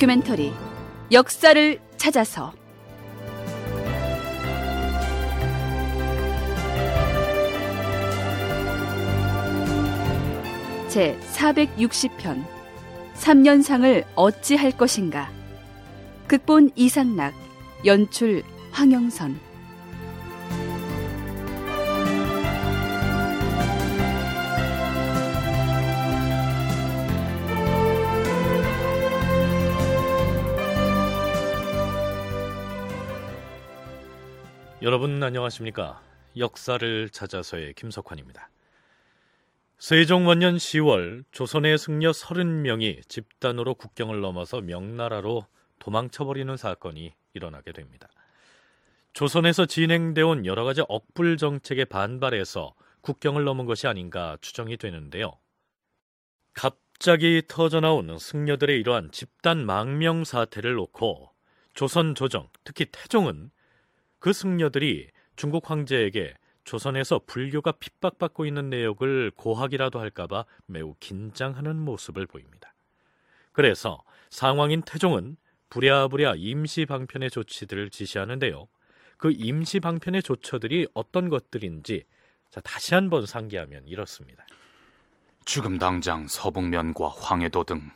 다큐멘터리 역사를 찾아서. 제 460편 3년상을 어찌 할 것인가? 극본 이상락 연출 황영선 여러분 안녕하십니까? 역사를 찾아서의 김석환입니다. 세종 원년 10월 조선의 승려 30명이 집단으로 국경을 넘어서 명나라로 도망쳐버리는 사건이 일어나게 됩니다. 조선에서 진행되어 온 여러 가지 억불 정책에 반발해서 국경을 넘은 것이 아닌가 추정이 되는데요. 갑자기 터져나온 승려들의 이러한 집단 망명 사태를 놓고 조선 조정, 특히 태종은 그 승려들이 중국 황제에게 조선에서 불교가 핍박받고 있는 내역을 고하기라도 할까봐 매우 긴장하는 모습을 보입니다. 그래서 상황인 태종은 부랴부랴 임시 방편의 조치들을 지시하는데요. 그 임시 방편의 조처들이 어떤 것들인지 자, 다시 한번 상기하면 이렇습니다. 지금 당장 서북면과 황해도 등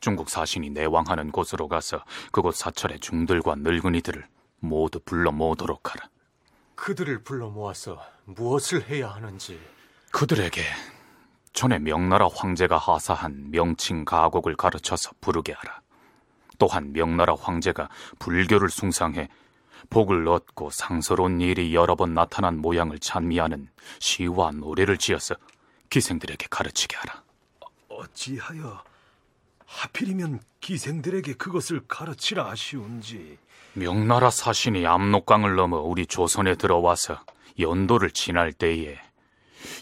중국 사신이 내왕하는 곳으로 가서 그곳 사찰의 중들과 늙은이들을 모두 불러 모도록 하라. 그들을 불러 모아서 무엇을 해야 하는지 그들에게 전에 명나라 황제가 하사한 명칭 가곡을 가르쳐서 부르게 하라. 또한 명나라 황제가 불교를 숭상해 복을 얻고 상서로운 일이 여러 번 나타난 모양을 찬미하는 시와 노래를 지어서 기생들에게 가르치게 하라. 어찌하여 하필이면 기생들에게 그것을 가르치라 하시온지 명나라 사신이 압록강을 넘어 우리 조선에 들어와서 연도를 지날 때에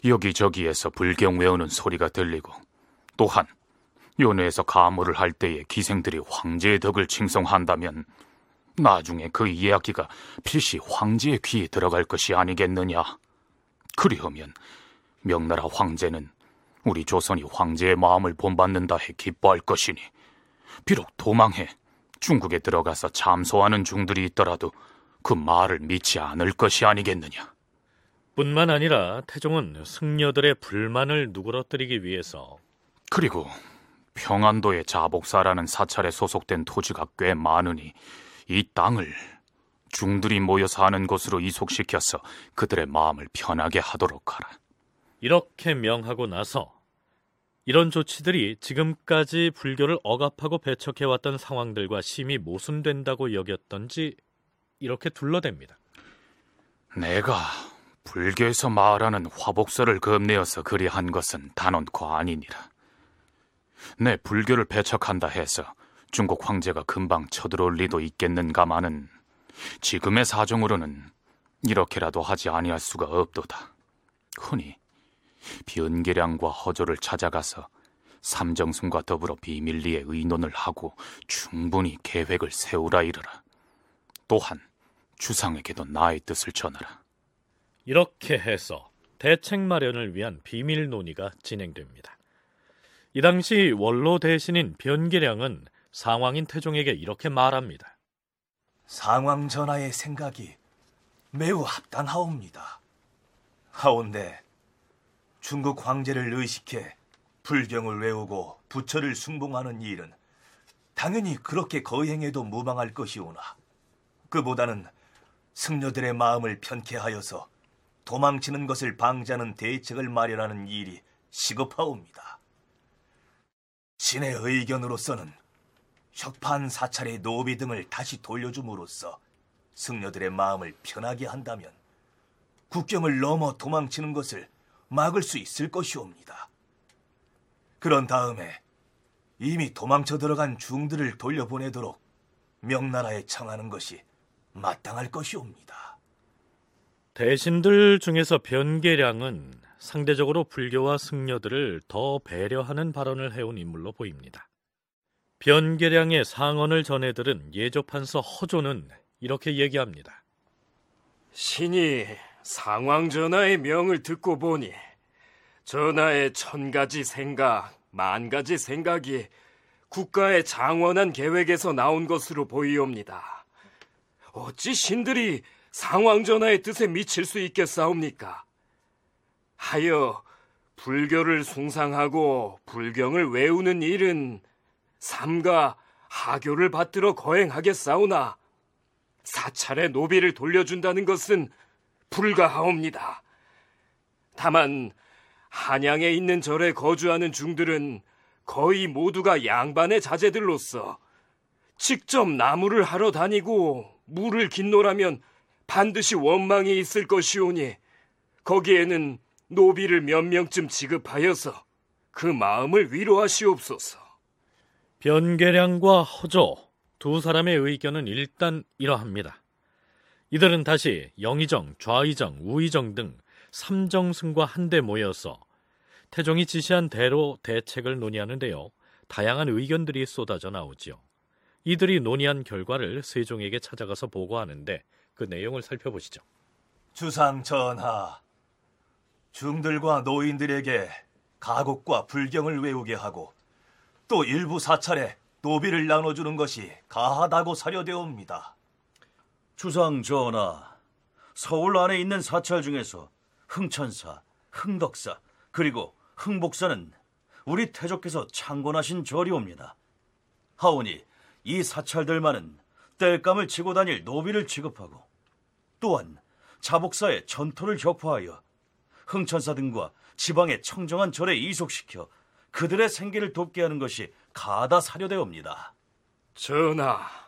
여기저기에서 불경 외우는 소리가 들리고 또한 연회에서 가무를 할 때에 기생들이 황제의 덕을 칭송한다면 나중에 그 이야기가 필시 황제의 귀에 들어갈 것이 아니겠느냐. 그리하면 명나라 황제는 우리 조선이 황제의 마음을 본받는다 해 기뻐할 것이니 비록 도망해 중국에 들어가서 잠소하는 중들이 있더라도 그 말을 믿지 않을 것이 아니겠느냐. 뿐만 아니라 태종은 승려들의 불만을 누그러뜨리기 위해서 그리고 평안도의 자복사라는 사찰에 소속된 토지가 꽤 많으니 이 땅을 중들이 모여 사는 곳으로 이속시켜서 그들의 마음을 편하게 하도록 하라. 이렇게 명하고 나서 이런 조치들이 지금까지 불교를 억압하고 배척해왔던 상황들과 심히 모순된다고 여겼던지 이렇게 둘러댑니다. 내가 불교에서 말하는 화복서를 겁내어서 그리한 것은 단언코 아니니라. 내 불교를 배척한다 해서 중국 황제가 금방 쳐들어올 리도 있겠는가마는 지금의 사정으로는 이렇게라도 하지 아니할 수가 없도다. 흔히 변계량과 허조를 찾아가서 삼정순과 더불어 비밀리에 의논을 하고 충분히 계획을 세우라 이르라. 또한 주상에게도 나의 뜻을 전하라. 이렇게 해서 대책 마련을 위한 비밀 논의가 진행됩니다. 이 당시 원로 대신인 변계량은 상황인 태종에게 이렇게 말합니다. 상황 전하의 생각이 매우 합당하옵니다. 하온데 중국 황제를 의식해 불경을 외우고 부처를 숭봉하는 일은 당연히 그렇게 거행해도 무방할 것이오나 그보다는 승려들의 마음을 편케 하여서 도망치는 것을 방지하는 대책을 마련하는 일이 시급하옵니다. 신의 의견으로서는 혁판 사찰의 노비 등을 다시 돌려줌으로써 승려들의 마음을 편하게 한다면 국경을 넘어 도망치는 것을 막을 수 있을 것이옵니다. 그런 다음에 이미 도망쳐 들어간 중들을 돌려보내도록 명나라에 청하는 것이 마땅할 것이옵니다. 대신들 중에서 변계량은 상대적으로 불교와 승려들을 더 배려하는 발언을 해온 인물로 보입니다. 변계량의 상언을 전해들은 예조판서 허조는 이렇게 얘기합니다. 신이 상황 전하의 명을 듣고 보니 전하의 천 가지 생각, 만 가지 생각이 국가의 장원한 계획에서 나온 것으로 보이옵니다. 어찌 신들이 상왕전하의 뜻에 미칠 수 있겠사옵니까? 하여 불교를 숭상하고 불경을 외우는 일은 삼가 하교를 받들어 거행하겠사오나 사찰의 노비를 돌려준다는 것은 불가하옵니다. 다만 한양에 있는 절에 거주하는 중들은 거의 모두가 양반의 자제들로서 직접 나무를 하러 다니고 물을 긴노라면 반드시 원망이 있을 것이오니 거기에는 노비를 몇 명쯤 지급하여서 그 마음을 위로하시옵소서. 변계량과 허조 두 사람의 의견은 일단 이러합니다. 이들은 다시 영의정, 좌의정, 우의정 등 삼정승과 한데 모여서 태종이 지시한 대로 대책을 논의하는데요. 다양한 의견들이 쏟아져 나오지요. 이들이 논의한 결과를 세종에게 찾아가서 보고하는데 그 내용을 살펴보시죠. 주상 전하, 중들과 노인들에게 가곡과 불경을 외우게 하고 또 일부 사찰에 노비를 나눠주는 것이 가하다고 사료되옵니다. 주상 전하, 서울 안에 있는 사찰 중에서 흥천사, 흥덕사, 그리고 흥복사는 우리 태조께서 창건하신 절이옵니다. 하오니 이 사찰들만은 땔감을 치고 다닐 노비를 취급하고 또한 자복사의 전토를 격파하여 흥천사 등과 지방의 청정한 절에 이속시켜 그들의 생계를 돕게 하는 것이 가다 사료되옵니다. 전하,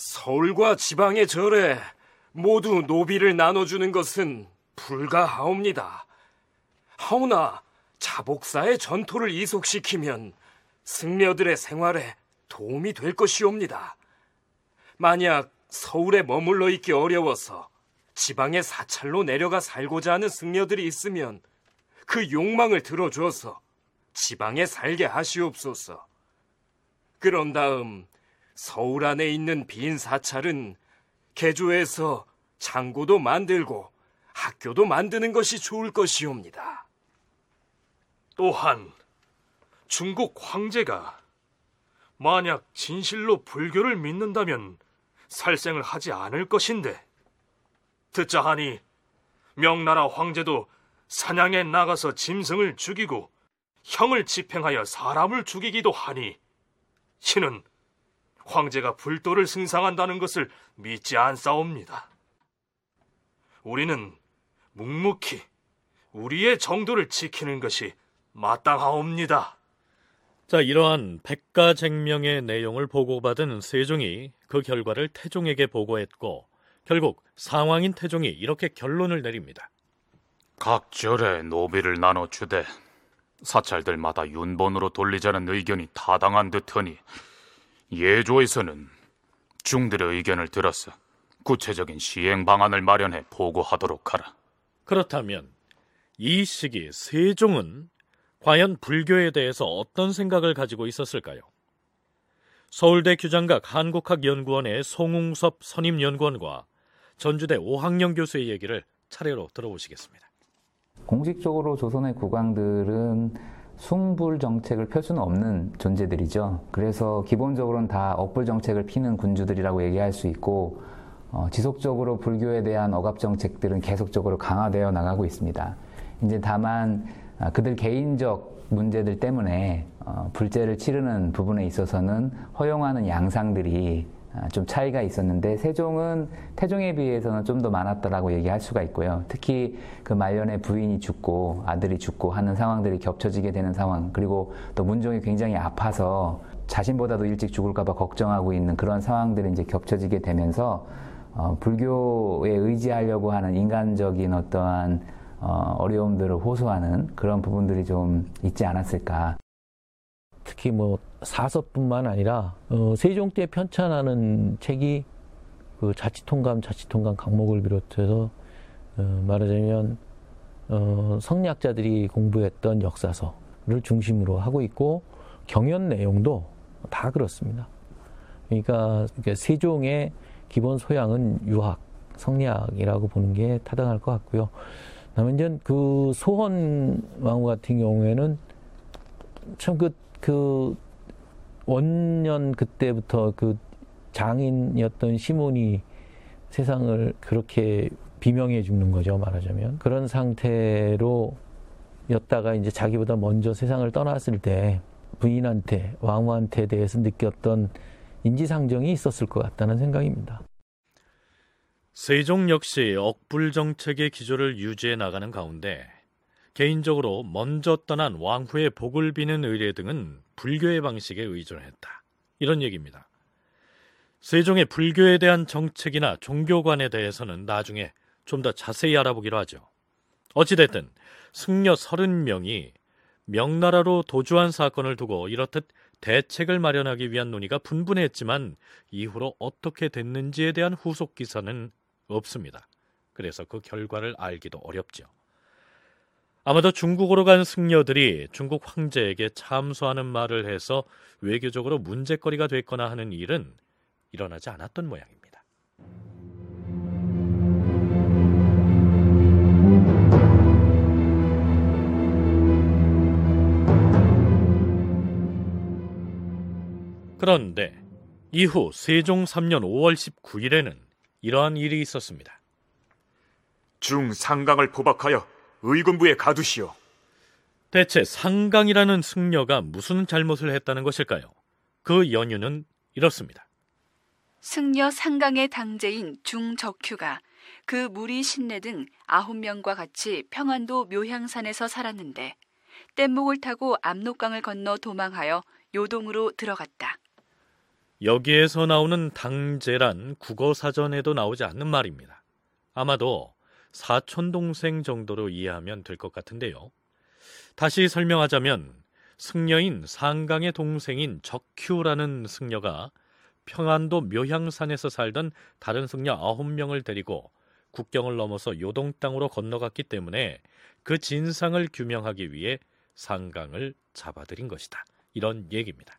서울과 지방의 절에 모두 노비를 나눠주는 것은 불가하옵니다. 하오나 자복사의 전토를 이속시키면 승려들의 생활에 도움이 될 것이옵니다. 만약 서울에 머물러 있기 어려워서 지방의 사찰로 내려가 살고자 하는 승려들이 있으면 그 욕망을 들어줘서 지방에 살게 하시옵소서. 그런 다음 서울 안에 있는 빈 사찰은 개조해서 창고도 만들고 학교도 만드는 것이 좋을 것이옵니다. 또한 중국 황제가 만약 진실로 불교를 믿는다면 살생을 하지 않을 것인데 듣자 하니 명나라 황제도 사냥에 나가서 짐승을 죽이고 형을 집행하여 사람을 죽이기도 하니 신은 황제가 불도를 승상한다는 것을 믿지 않사옵니다. 우리는 묵묵히 우리의 정도를 지키는 것이 마땅하옵니다. 자, 이러한 백가쟁명의 내용을 보고받은 세종이 그 결과를 태종에게 보고했고 결국 상황인 태종이 이렇게 결론을 내립니다. 각 절에 노비를 나눠 주되 사찰들마다 윤본으로 돌리자는 의견이 타당한 듯하니 예조에서는 중들의 의견을 들어서 구체적인 시행 방안을 마련해 보고하도록 하라. 그렇다면 이 시기 세종은 과연 불교에 대해서 어떤 생각을 가지고 있었을까요? 서울대 규장각 한국학연구원의 송웅섭 선임연구원과 전주대 오학영 교수의 얘기를 차례로 들어보시겠습니다. 공식적으로 조선의 국왕들은 숭불 정책을 펼 수는 없는 존재들이죠. 그래서 기본적으로는 다 억불 정책을 피는 군주들이라고 얘기할 수 있고 어, 지속적으로 불교에 대한 억압 정책들은 계속적으로 강화되어 나가고 있습니다. 이제 다만 아, 그들 개인적 문제들 때문에 어, 불제를 치르는 부분에 있어서는 허용하는 양상들이 아, 좀 차이가 있었는데 세종은 태종에 비해서는 좀 더 많았다라고 얘기할 수가 있고요. 특히 그 말년에 부인이 죽고 아들이 죽고 하는 상황들이 겹쳐지게 되는 상황 그리고 또 문종이 굉장히 아파서 자신보다도 일찍 죽을까봐 걱정하고 있는 그런 상황들이 이제 겹쳐지게 되면서 어, 불교에 의지하려고 하는 인간적인 어떠한 어, 어려움들을 호소하는 그런 부분들이 좀 있지 않았을까. 특히 뭐 사서뿐만 아니라 어, 세종 때 편찬하는 책이 그 자치통감, 자치통감 강목을 비롯해서 어, 말하자면 어, 성리학자들이 공부했던 역사서를 중심으로 하고 있고 경연 내용도 다 그렇습니다. 그러니까 세종의 기본 소양은 유학, 성리학이라고 보는 게 타당할 것 같고요. 다음에 이제 그 소헌 왕후 같은 경우에는 참 그, 그 원년 그때부터 그 장인이었던 시몬이 세상을 그렇게 비명해 죽는 거죠, 말하자면. 그런 상태로 였다가 이제 자기보다 먼저 세상을 떠났을 때 부인한테, 왕후한테 대해서 느꼈던 인지상정이 있었을 것 같다는 생각입니다. 세종 역시 억불 정책의 기조를 유지해 나가는 가운데 개인적으로 먼저 떠난 왕후의 복을 비는 의례 등은 불교의 방식에 의존했다. 이런 얘기입니다. 세종의 불교에 대한 정책이나 종교관에 대해서는 나중에 좀 더 자세히 알아보기로 하죠. 어찌됐든 승려 30명이 명나라로 도주한 사건을 두고 이렇듯 대책을 마련하기 위한 논의가 분분했지만 이후로 어떻게 됐는지에 대한 후속 기사는 없습니다. 그래서 그 결과를 알기도 어렵죠. 아마도 중국으로 간 승려들이 중국 황제에게 참소하는 말을 해서 외교적으로 문제거리가 됐거나 하는 일은 일어나지 않았던 모양입니다. 그런데 이후 세종 3년 5월 19일에는 이러한 일이 있었습니다. 중 상강을 포박하여 의군부에 가두시오. 대체 상강이라는 승려가 무슨 잘못을 했다는 것일까요? 그 연유는 이렇습니다. 승려 상강의 당제인 중적휴가 그 무리 신내 등 아홉 명과 같이 평안도 묘향산에서 살았는데 뗏목을 타고 압록강을 건너 도망하여 요동으로 들어갔다. 여기에서 나오는 당제란 국어 사전에도 나오지 않는 말입니다. 아마도 사촌 동생 정도로 이해하면 될 것 같은데요. 다시 설명하자면 승려인 상강의 동생인 적휴라는 승려가 평안도 묘향산에서 살던 다른 승려 아홉 명을 데리고 국경을 넘어서 요동 땅으로 건너갔기 때문에 그 진상을 규명하기 위해 상강을 잡아들인 것이다. 이런 얘기입니다.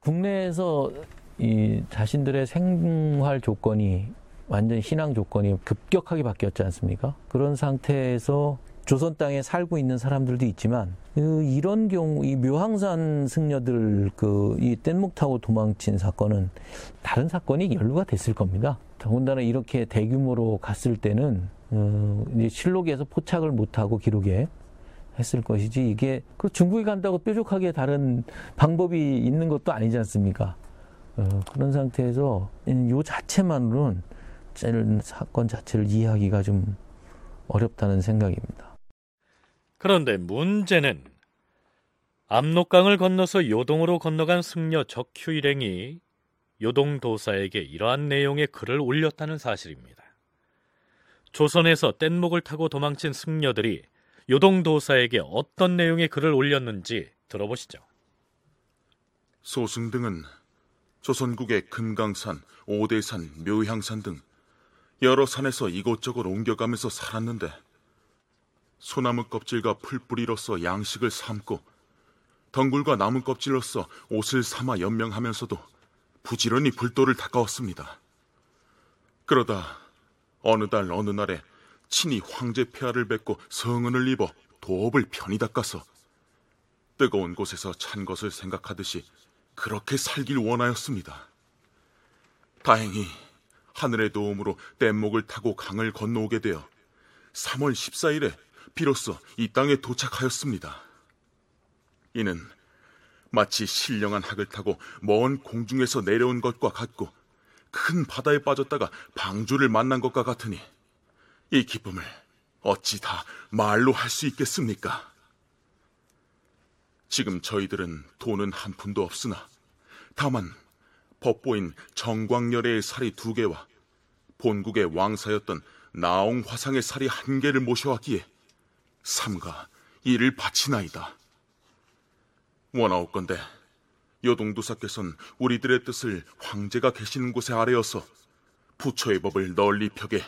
국내에서 이 자신들의 생활 조건이 완전 신앙 조건이 급격하게 바뀌었지 않습니까? 그런 상태에서 조선 땅에 살고 있는 사람들도 있지만 그 이런 경우 이 묘항산 승려들 그이 뗏목 타고 도망친 사건은 다른 사건이 연루가 됐을 겁니다. 더군다나 이렇게 대규모로 갔을 때는 어, 이제 실록에서 포착을 못하고 기록에 했을 것이지 이게 그 중국에 간다고 뾰족하게 다른 방법이 있는 것도 아니지 않습니까? 어, 그런 상태에서 이 자체만으로는 사건 자체를 이해하기가 좀 어렵다는 생각입니다. 그런데 문제는 압록강을 건너서 요동으로 건너간 승려 적휴 일행이 요동 도사에게 이러한 내용의 글을 올렸다는 사실입니다. 조선에서 뗏목을 타고 도망친 승려들이 요동 도사에게 어떤 내용의 글을 올렸는지 들어보시죠. 소승 등은 조선국의 금강산, 오대산, 묘향산 등 여러 산에서 이곳저곳 옮겨가면서 살았는데 소나무 껍질과 풀뿌리로서 양식을 삼고 덩굴과 나무 껍질로서 옷을 삼아 연명하면서도 부지런히 불도를 닦아왔습니다. 그러다 어느 달 어느 날에 친히 황제 폐하를 뵙고 성은을 입어 도업을 편히 닦아서 뜨거운 곳에서 찬 것을 생각하듯이 그렇게 살길 원하였습니다. 다행히 하늘의 도움으로 뗏목을 타고 강을 건너오게 되어 3월 14일에 비로소 이 땅에 도착하였습니다. 이는 마치 신령한 학을 타고 먼 공중에서 내려온 것과 같고 큰 바다에 빠졌다가 방주를 만난 것과 같으니 이 기쁨을 어찌 다 말로 할 수 있겠습니까? 지금 저희들은 돈은 한 푼도 없으나 다만 법보인 정광열의 살이 두 개와 본국의 왕사였던 나옹 화상의 살이 한 개를 모셔왔기에 삼가 이를 바치나이다. 원하옵건대 요동도사께서는 우리들의 뜻을 황제가 계시는 곳에 아래어서 부처의 법을 널리 펴게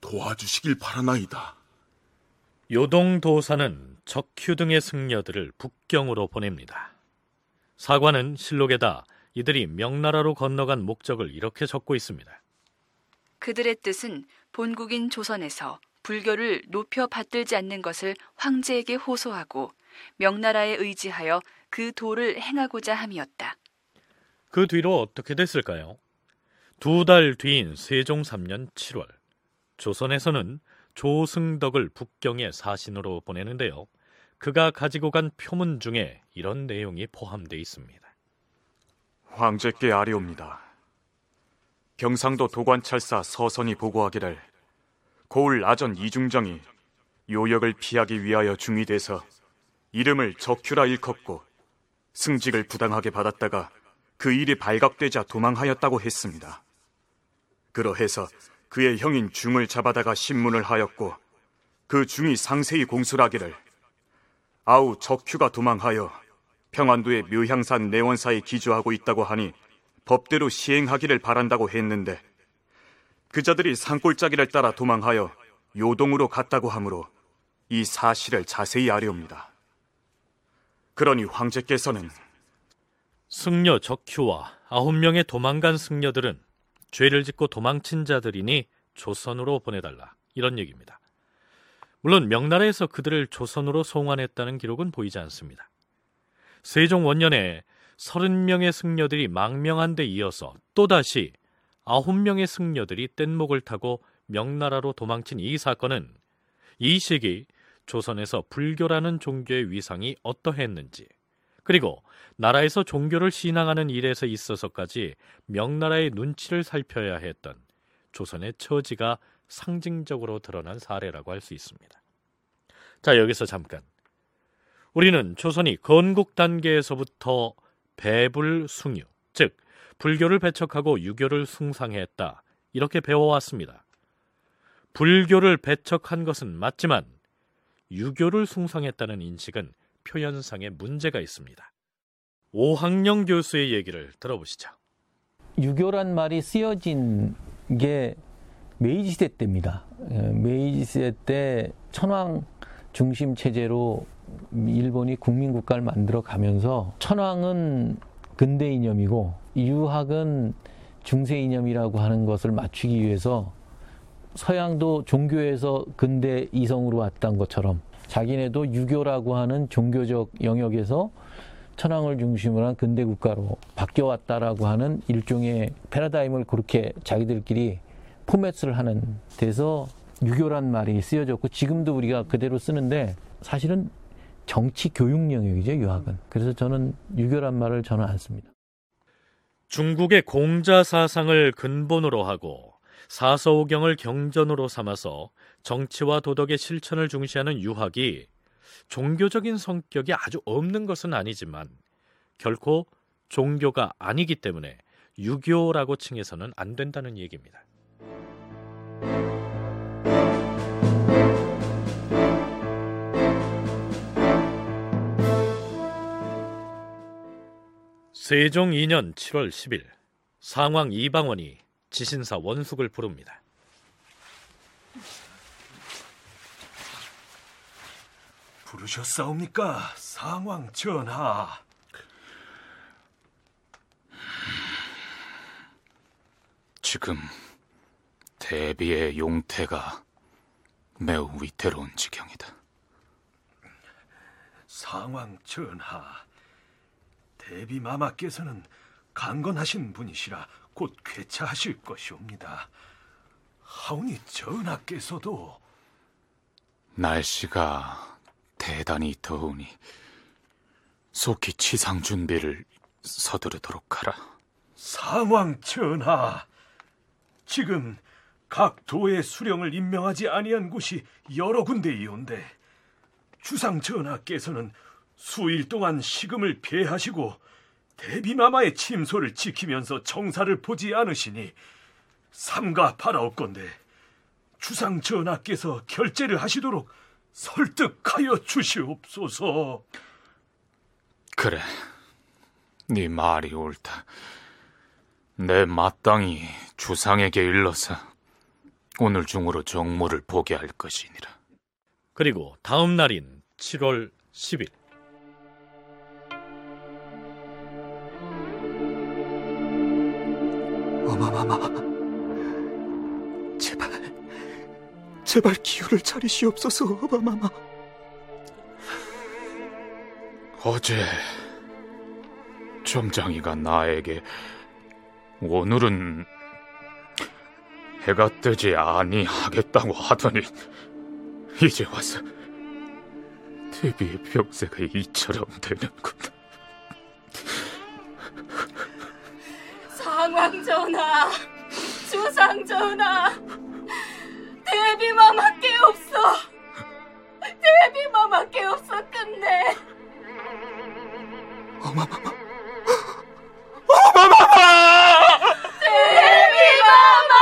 도와주시길 바라나이다. 요동도사는 적휴 등의 승려들을 북경으로 보냅니다. 사관은 실록에다 이들이 명나라로 건너간 목적을 이렇게 적고 있습니다. 그들의 뜻은 본국인 조선에서 불교를 높여 받들지 않는 것을 황제에게 호소하고 명나라에 의지하여 그 도를 행하고자 함이었다. 그 뒤로 어떻게 됐을까요? 두 달 뒤인 세종 3년 7월, 조선에서는 조승덕을 북경의 사신으로 보내는데요. 그가 가지고 간 표문 중에 이런 내용이 포함되어 있습니다. 황제께 아뢰옵니다. 경상도 도관찰사 서선이 보고하기를 고을 아전 이중정이 요역을 피하기 위하여 중위돼서 이름을 적큐라 일컫고 승직을 부당하게 받았다가 그 일이 발각되자 도망하였다고 했습니다. 그러해서 그의 형인 중을 잡아다가 신문을 하였고 그 중이 상세히 공술하기를 아우 적큐가 도망하여 평안도의 묘향산 내원사에 기조하고 있다고 하니 법대로 시행하기를 바란다고 했는데 그자들이 산골짜기를 따라 도망하여 요동으로 갔다고 하므로 이 사실을 자세히 아뢰옵니다. 그러니 황제께서는 승려 적휴와 아홉 명의 도망간 승려들은 죄를 짓고 도망친 자들이니 조선으로 보내달라 이런 얘기입니다. 물론 명나라에서 그들을 조선으로 송환했다는 기록은 보이지 않습니다. 세종 원년에 30명의 승려들이 망명한 데 이어서 또다시 9명의 승려들이 뗏목을 타고 명나라로 도망친 이 사건은 이 시기 조선에서 불교라는 종교의 위상이 어떠했는지 그리고 나라에서 종교를 신앙하는 일에서 있어서까지 명나라의 눈치를 살펴야 했던 조선의 처지가 상징적으로 드러난 사례라고 할 수 있습니다. 자, 여기서 잠깐. 우리는 조선이 건국 단계에서부터 배불숭유, 즉 불교를 배척하고 유교를 숭상했다. 이렇게 배워왔습니다. 불교를 배척한 것은 맞지만 유교를 숭상했다는 인식은 표현상에 문제가 있습니다. 오항녕 교수의 얘기를 들어보시죠. 유교란 말이 쓰여진 게 메이지 시대 때입니다. 예, 메이지 시대 때 천황 중심 체제로 일본이 국민국가를 만들어 가면서 천황은 근대 이념이고 유학은 중세 이념이라고 하는 것을 맞추기 위해서 서양도 종교에서 근대 이성으로 왔던 것처럼 자기네도 유교라고 하는 종교적 영역에서 천황을 중심으로 한 근대 국가로 바뀌어왔다라고 하는 일종의 패러다임을 그렇게 자기들끼리 포맷을 하는 데서 유교란 말이 쓰여졌고 지금도 우리가 그대로 쓰는데 사실은 정치 교육 영역이죠 유학은. 그래서 저는 유교란 말을 저는 안 씁니다. 중국의 공자 사상을 근본으로 하고 사서오경을 경전으로 삼아서 정치와 도덕의 실천을 중시하는 유학이 종교적인 성격이 아주 없는 것은 아니지만 결코 종교가 아니기 때문에 유교라고 칭해서는 안 된다는 얘기입니다. 세종 2년 7월 10일 상왕 이방원이 지신사 원숙을 부릅니다. 부르셨사옵니까, 상왕 전하? 지금 대비의 용태가 매우 위태로운 지경이다. 상왕 전하, 대비 마마께서는 강건하신 분이시라 곧 쾌차하실 것이옵니다. 하오니 전하께서도 날씨가 대단히 더우니 속히 치상 준비를 서두르도록 하라. 상왕 전하, 지금 각 도의 수령을 임명하지 아니한 곳이 여러 군데이온데 주상 전하께서는 수일 동안 식음을 피하시고 대비마마의 침소를 지키면서 정사를 보지 않으시니 삼가 바라옵건데 주상 전하께서 결제를 하시도록 설득하여 주시옵소서. 그래, 네 말이 옳다. 내 마땅히 주상에게 일러서 오늘 중으로 정모를 보게 할 것이니라. 그리고 다음 날인 7월 10일 제발 제발 기운을 차리시옵소서 어마마마 어제 점장이가 나에게 오늘은 해가 뜨지 아니하겠다고 하더니 이제 와서 대비의 병세가 이처럼 되는구나. 상왕 전하, 주상 전하, 대비마마께 없어. 대비마마께 없어 끝내. 어마마마. 어마마마! 대비마마!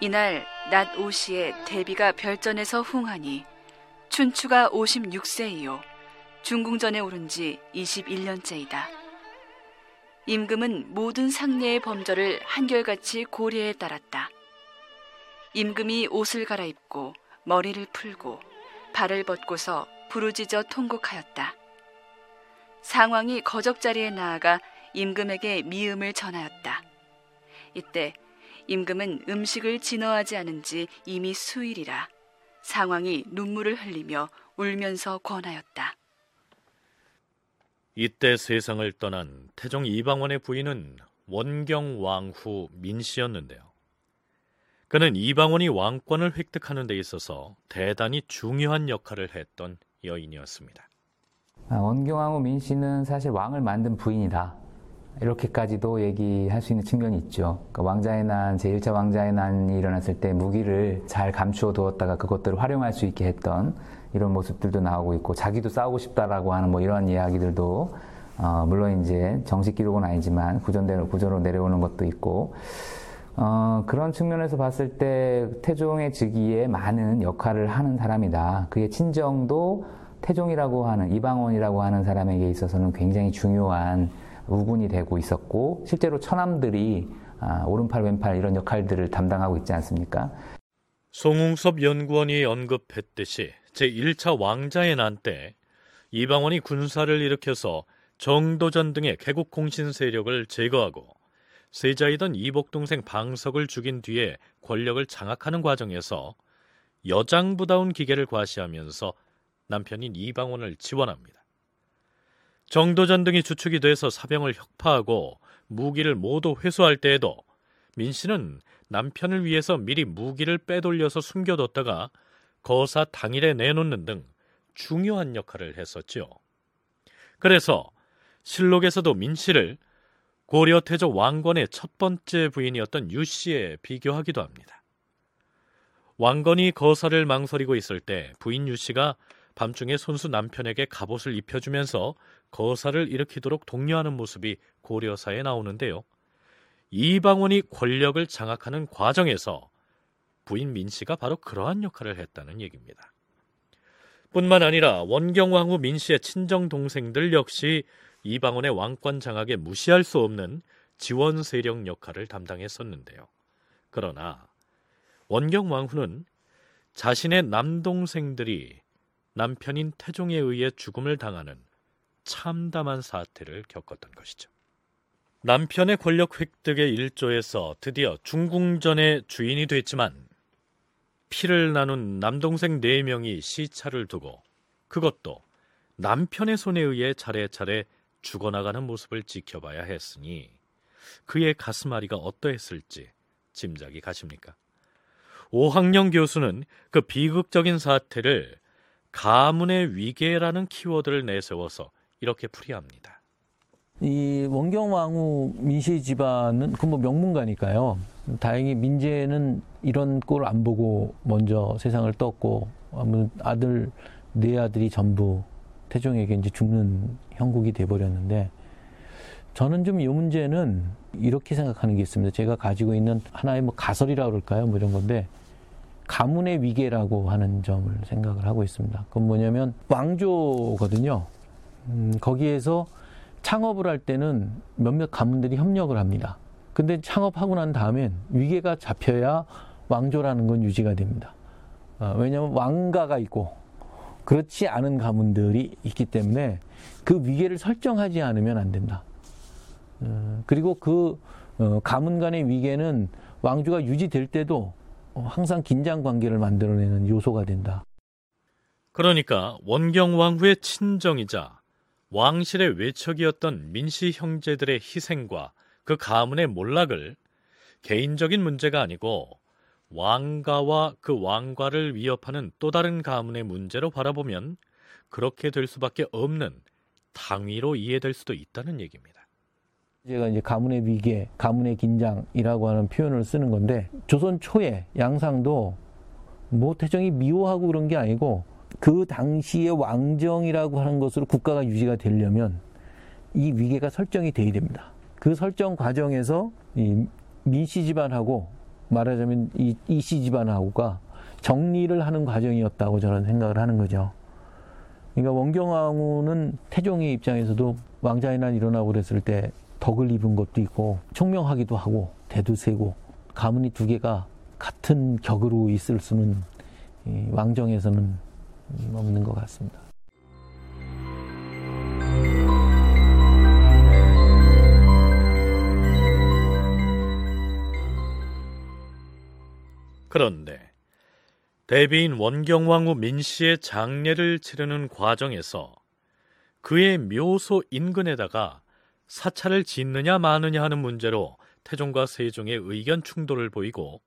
이날 낮 5시에 대비가 별전에서 흥하니 춘추가 56세이요 중궁전에 오른 지 21년째이다. 임금은 모든 상례의 범절을 한결같이 고려에 따랐다. 임금이 옷을 갈아입고 머리를 풀고 발을 벗고서 부르짖어 통곡하였다. 상왕이 거적자리에 나아가 임금에게 미음을 전하였다. 이때 임금은 음식을 진어하지 않은 지 이미 수일이라 상왕이 눈물을 흘리며 울면서 권하였다. 이때 세상을 떠난 태종 이방원의 부인은 원경 왕후 민씨였는데요. 그는 이방원이 왕권을 획득하는 데 있어서 대단히 중요한 역할을 했던 여인이었습니다. 아, 원경 왕후 민씨는 사실 왕을 만든 부인이다. 이렇게까지도 얘기할 수 있는 측면이 있죠. 그러니까 왕자의 난, 제1차 왕자의 난이 일어났을 때 무기를 잘 감추어 두었다가 그것들을 활용할 수 있게 했던 이런 모습들도 나오고 있고 자기도 싸우고 싶다라고 하는 뭐 이런 이야기들도 어, 물론 이제 정식 기록은 아니지만 구전대로 구조로 내려오는 것도 있고 어, 그런 측면에서 봤을 때 태종의 즉위에 많은 역할을 하는 사람이다. 그의 친정도 태종이라고 하는 이방원이라고 하는 사람에게 있어서는 굉장히 중요한 우군이 되고 있었고 실제로 처남들이 아, 오른팔 왼팔 이런 역할들을 담당하고 있지 않습니까? 송웅섭 연구원이 언급했듯이 제1차 왕자의 난 때 이방원이 군사를 일으켜서 정도전 등의 개국 공신 세력을 제거하고 세자이던 이복 동생 방석을 죽인 뒤에 권력을 장악하는 과정에서 여장부다운 기계를 과시하면서 남편인 이방원을 지원합니다. 정도전 등이 주축이 돼서 사병을 혁파하고 무기를 모두 회수할 때에도 민 씨는 남편을 위해서 미리 무기를 빼돌려서 숨겨뒀다가 거사 당일에 내놓는 등 중요한 역할을 했었지요. 그래서 실록에서도 민 씨를 고려 태조 왕건의 첫 번째 부인이었던 유 씨에 비교하기도 합니다. 왕건이 거사를 망설이고 있을 때 부인 유 씨가 밤중에 손수 남편에게 갑옷을 입혀주면서 거사를 일으키도록 독려하는 모습이 고려사에 나오는데요. 이방원이 권력을 장악하는 과정에서 부인 민 씨가 바로 그러한 역할을 했다는 얘기입니다. 뿐만 아니라 원경왕 후 민 씨의 친정 동생들 역시 이방원의 왕권 장악에 무시할 수 없는 지원 세력 역할을 담당했었는데요. 그러나 원경왕후는 자신의 남동생들이 남편인 태종에 의해 죽음을 당하는 참담한 사태를 겪었던 것이죠. 남편의 권력 획득의 일조에서 드디어 중궁전의 주인이 됐지만 피를 나눈 남동생 4명이 시차를 두고 그것도 남편의 손에 의해 차례차례 죽어나가는 모습을 지켜봐야 했으니 그의 가슴앓이가 어떠했을지 짐작이 가십니까? 오학령 교수는 그 비극적인 사태를 가문의 위계라는 키워드를 내세워서 이렇게 풀이합니다. 이 원경왕후 민씨 집안은 그뭐 명문가니까요. 다행히 민재는 이런 꼴 안 보고 먼저 세상을 떴고 아들 네 아들이 전부 태종에게 이제 죽는 형국이 돼 버렸는데 저는 좀 이 문제는 이렇게 생각하는 게 있습니다. 제가 가지고 있는 하나의 뭐 가설이라 그럴까요? 뭐 이런 건데 가문의 위계라고 하는 점을 생각을 하고 있습니다. 그건 뭐냐면 왕조거든요. 음, 거기에서 창업을 할 때는 몇몇 가문들이 협력을 합니다. 근데 창업하고 난 다음엔 위계가 잡혀야 왕조라는 건 유지가 됩니다. 어, 왜냐하면 왕가가 있고 그렇지 않은 가문들이 있기 때문에 그 위계를 설정하지 않으면 안 된다. 어, 그리고 그 어, 가문 간의 위계는 왕조가 유지될 때도 항상 긴장 관계를 만들어내는 요소가 된다. 그러니까 원경 왕후의 친정이자 왕실의 외척이었던 민씨 형제들의 희생과 그 가문의 몰락을 개인적인 문제가 아니고 왕가와 그 왕과를 위협하는 또 다른 가문의 문제로 바라보면 그렇게 될 수밖에 없는 당위로 이해될 수도 있다는 얘기입니다. 제가 이제 가문의 위계, 가문의 긴장이라고 하는 표현을 쓰는 건데 조선 초에 양상도 뭐 태정이 미워하고 그런 게 아니고 그 당시의 왕정이라고 하는 것으로 국가가 유지가 되려면 이 위계가 설정이 돼야 됩니다. 그 설정 과정에서 이 민씨 집안하고 말하자면 이 이씨 집안하고가 정리를 하는 과정이었다고 저는 생각을 하는 거죠. 그러니까 원경왕후는 태종의 입장에서도 왕자의 일어나고 그랬을 때 덕을 입은 것도 있고 총명하기도 하고 대도 세고 가문이 두 개가 같은 격으로 있을 수는 왕정에서는 없는 것 같습니다. 그런데 대비인 원경왕후 민씨의 장례를 치르는 과정에서 그의 묘소 인근에다가 사찰을 짓느냐 마느냐 하는 문제로 태종과 세종의 의견 충돌을 보이고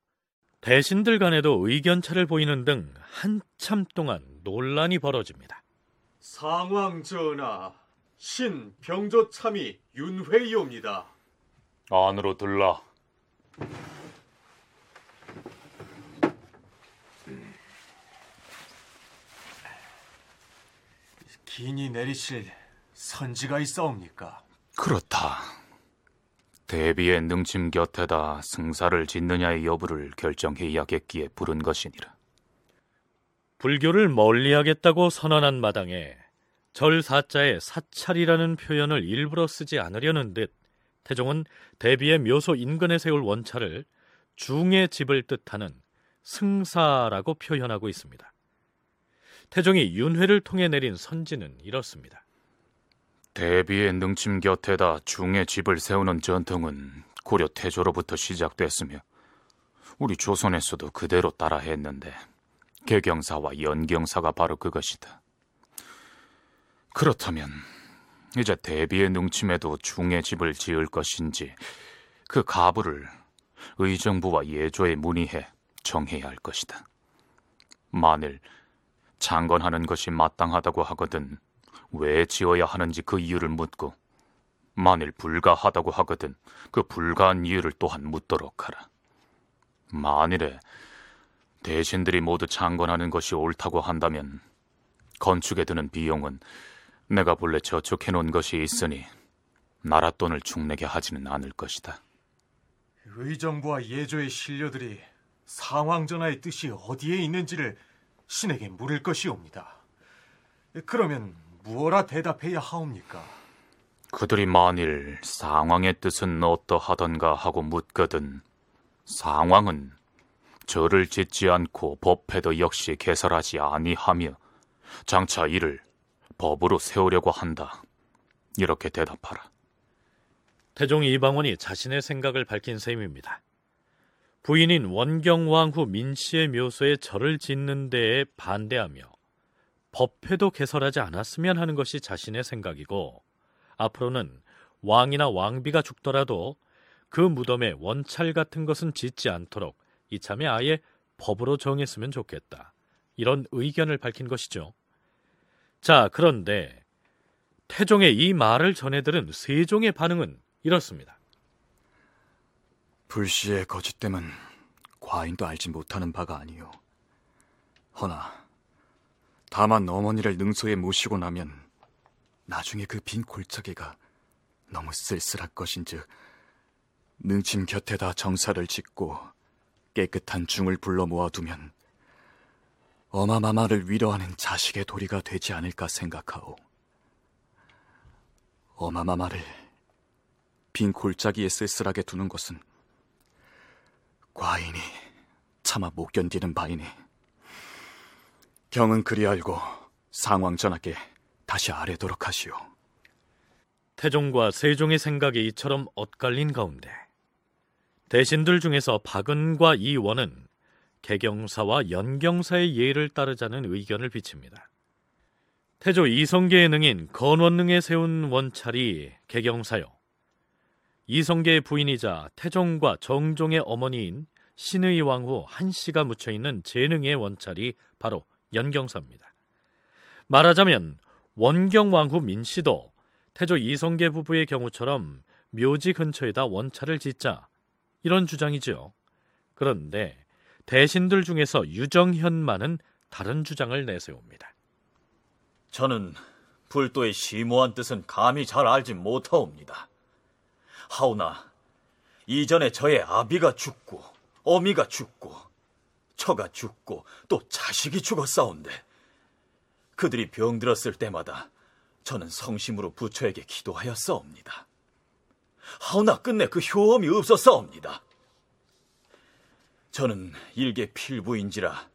대신들 간에도 의견차를 보이는 등 한참 동안 논란이 벌어집니다. 상왕 전하, 신 병조 참이 윤회이옵니다. 안으로 들라. 긴이 내리실 선지가 있사옵니까? 그렇다. 대비의 능침 곁에다 승사를 짓느냐의 여부를 결정해야겠기에 부른 것이니라. 불교를 멀리하겠다고 선언한 마당에 절사자에 사찰이라는 표현을 일부러 쓰지 않으려는 듯 태종은 대비의 묘소 인근에 세울 원찰을 중의 집을 뜻하는 승사라고 표현하고 있습니다. 태종이 윤회를 통해 내린 선지는 이렇습니다. 대비의 능침 곁에다 중의 집을 세우는 전통은 고려 태조로부터 시작됐으며 우리 조선에서도 그대로 따라했는데 개경사와 연경사가 바로 그것이다. 그렇다면 이제 대비의 능침에도 중의 집을 지을 것인지 그 가부를 의정부와 예조에 문의해 정해야 할 것이다. 만일 창건하는 것이 마땅하다고 하거든 왜 지어야 하는지 그 이유를 묻고 만일 불가하다고 하거든 그 불가한 이유를 또한 묻도록 하라. 만일에 대신들이 모두 창건하는 것이 옳다고 한다면 건축에 드는 비용은 내가 본래 저축해 놓은 것이 있으니 나라 돈을 축내게 하지는 않을 것이다. 의정부와 예조의 신료들이 상황전하의 뜻이 어디에 있는지를 신에게 물을 것이옵니다. 그러면 무엇라 대답해야 하옵니까? 그들이 만일 상황의 뜻은 어떠하던가 하고 묻거든 상황은 절을 짓지 않고 법회도 역시 개설하지 아니하며 장차 이를 법으로 세우려고 한다. 이렇게 대답하라. 태종 이방원이 자신의 생각을 밝힌 셈입니다. 부인인 원경왕후 민씨의 묘소에 절을 짓는 데에 반대하며 법회도 개설하지 않았으면 하는 것이 자신의 생각이고 앞으로는 왕이나 왕비가 죽더라도 그 무덤에 원찰 같은 것은 짓지 않도록 이참에 아예 법으로 정했으면 좋겠다. 이런 의견을 밝힌 것이죠. 자, 그런데 태종의 이 말을 전해들은 세종의 반응은 이렇습니다. 불씨의 거짓됨은 과인도 알지 못하는 바가 아니요. 허나 다만 어머니를 능소에 모시고 나면 나중에 그 빈 골짜기가 너무 쓸쓸할 것인즉 능침 곁에다 정사를 짓고 깨끗한 중을 불러 모아두면 어마마마를 위로하는 자식의 도리가 되지 않을까 생각하오. 어마마마를 빈 골짜기에 쓸쓸하게 두는 것은 과인이 차마 못 견디는 바이니 경은 그리 알고 상왕 전하께 다시 아뢰도록 하시오. 태종과 세종의 생각이 이처럼 엇갈린 가운데 대신들 중에서 박은과 이원은 개경사와 연경사의 예를 따르자는 의견을 비칩니다. 태조 이성계의 능인 건원능에 세운 원찰이 개경사요. 이성계의 부인이자 태종과 정종의 어머니인 신의 왕후 한씨가 묻혀 있는 재능의 원찰이 바로 연경사입니다. 말하자면 원경 왕후 민씨도 태조 이성계 부부의 경우처럼 묘지 근처에다 원찰을 짓자 이런 주장이지요. 그런데 대신들 중에서 유정현만은 다른 주장을 내세웁니다. 저는 불도의 심오한 뜻은 감히 잘 알지 못하옵니다. 하오나 이전에 저의 아비가 죽고 어미가 죽고 처가 죽고 또 자식이 죽었사온데 그들이 병들었을 때마다 저는 성심으로 부처에게 기도하였사옵니다. 하오나 끝내 그 효험이 없었사옵니다. 저는 일개 필부인지라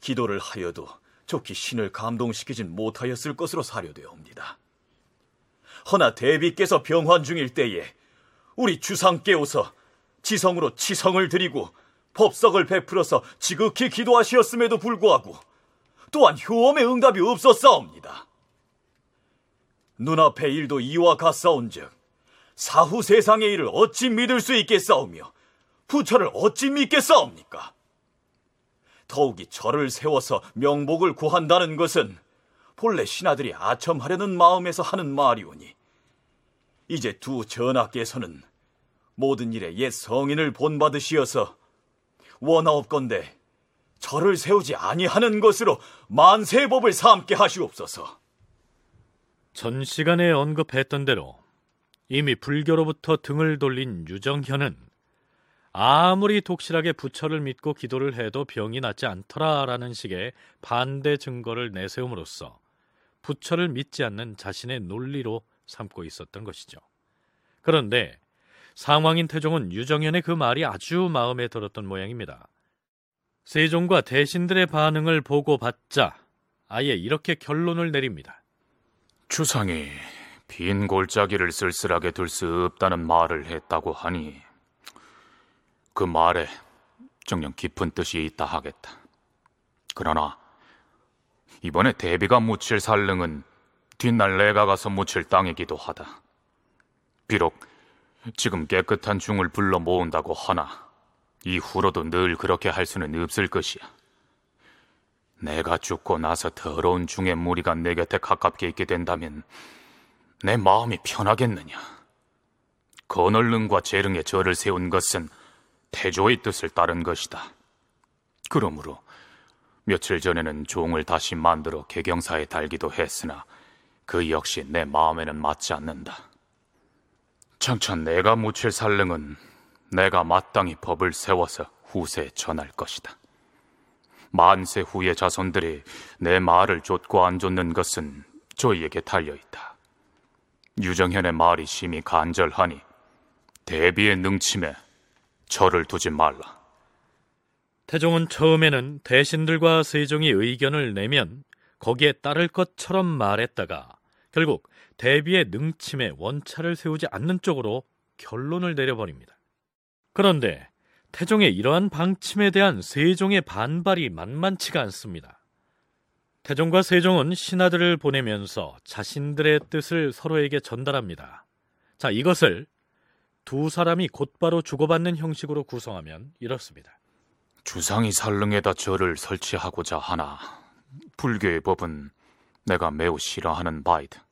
기도를 하여도 좋게 신을 감동시키진 못하였을 것으로 사료되옵니다. 허나 대비께서 병환 중일 때에 우리 주상께오서 지성으로 치성을 드리고 법석을 베풀어서 지극히 기도하시었음에도 불구하고 또한 효험의 응답이 없었사옵니다. 눈앞의 일도 이와 같사온즉 사후 세상의 일을 어찌 믿을 수 있겠사오며 부처를 어찌 믿겠사옵니까? 더욱이 절을 세워서 명복을 구한다는 것은 본래 신하들이 아첨하려는 마음에서 하는 말이오니 이제 두 전하께서는 모든 일에 옛 성인을 본받으시어서 원하옵건대 절을 세우지 아니하는 것으로 만세법을 삼게 하시옵소서. 전 시간에 언급했던 대로 이미 불교로부터 등을 돌린 유정현은 아무리 독실하게 부처를 믿고 기도를 해도 병이 낫지 않더라라는 식의 반대 증거를 내세움으로써 부처를 믿지 않는 자신의 논리로 삼고 있었던 것이죠. 그런데 상황인 태종은 유정현의 그 말이 아주 마음에 들었던 모양입니다. 세종과 대신들의 반응을 보고 받자 아예 이렇게 결론을 내립니다. 주상이 빈 골짜기를 쓸쓸하게 둘 수 없다는 말을 했다고 하니 그 말에 정녕 깊은 뜻이 있다 하겠다. 그러나 이번에 대비가 묻힐 살릉은 뒷날 내가 가서 묻힐 땅이기도 하다. 비록 지금 깨끗한 중을 불러 모은다고 하나 이후로도 늘 그렇게 할 수는 없을 것이야. 내가 죽고 나서 더러운 중의 무리가 내 곁에 가깝게 있게 된다면 내 마음이 편하겠느냐. 건얼릉과 재릉의 절을 세운 것은 태조의 뜻을 따른 것이다. 그러므로 며칠 전에는 종을 다시 만들어 개경사에 달기도 했으나 그 역시 내 마음에는 맞지 않는다. 장차 내가 묻힐 살릉은 내가 마땅히 법을 세워서 후세에 전할 것이다. 만세 후의 자손들이 내 말을 좇고 안 좇는 것은 저희에게 달려있다. 유정현의 말이 심히 간절하니 대비의 능침에 절을 두지 말라. 태종은 처음에는 대신들과 세종이 의견을 내면 거기에 따를 것처럼 말했다가 결국 대비의 능침에 원차를 세우지 않는 쪽으로 결론을 내려버립니다. 그런데 태종의 이러한 방침에 대한 세종의 반발이 만만치가 않습니다. 태종과 세종은 신하들을 보내면서 자신들의 뜻을 서로에게 전달합니다. 자, 이것을 두 사람이 곧바로 주고받는 형식으로 구성하면 이렇습니다. 주상이 살릉에다 절을 설치하고자 하나 불교의 법은 내가 매우 싫어하는 바이다.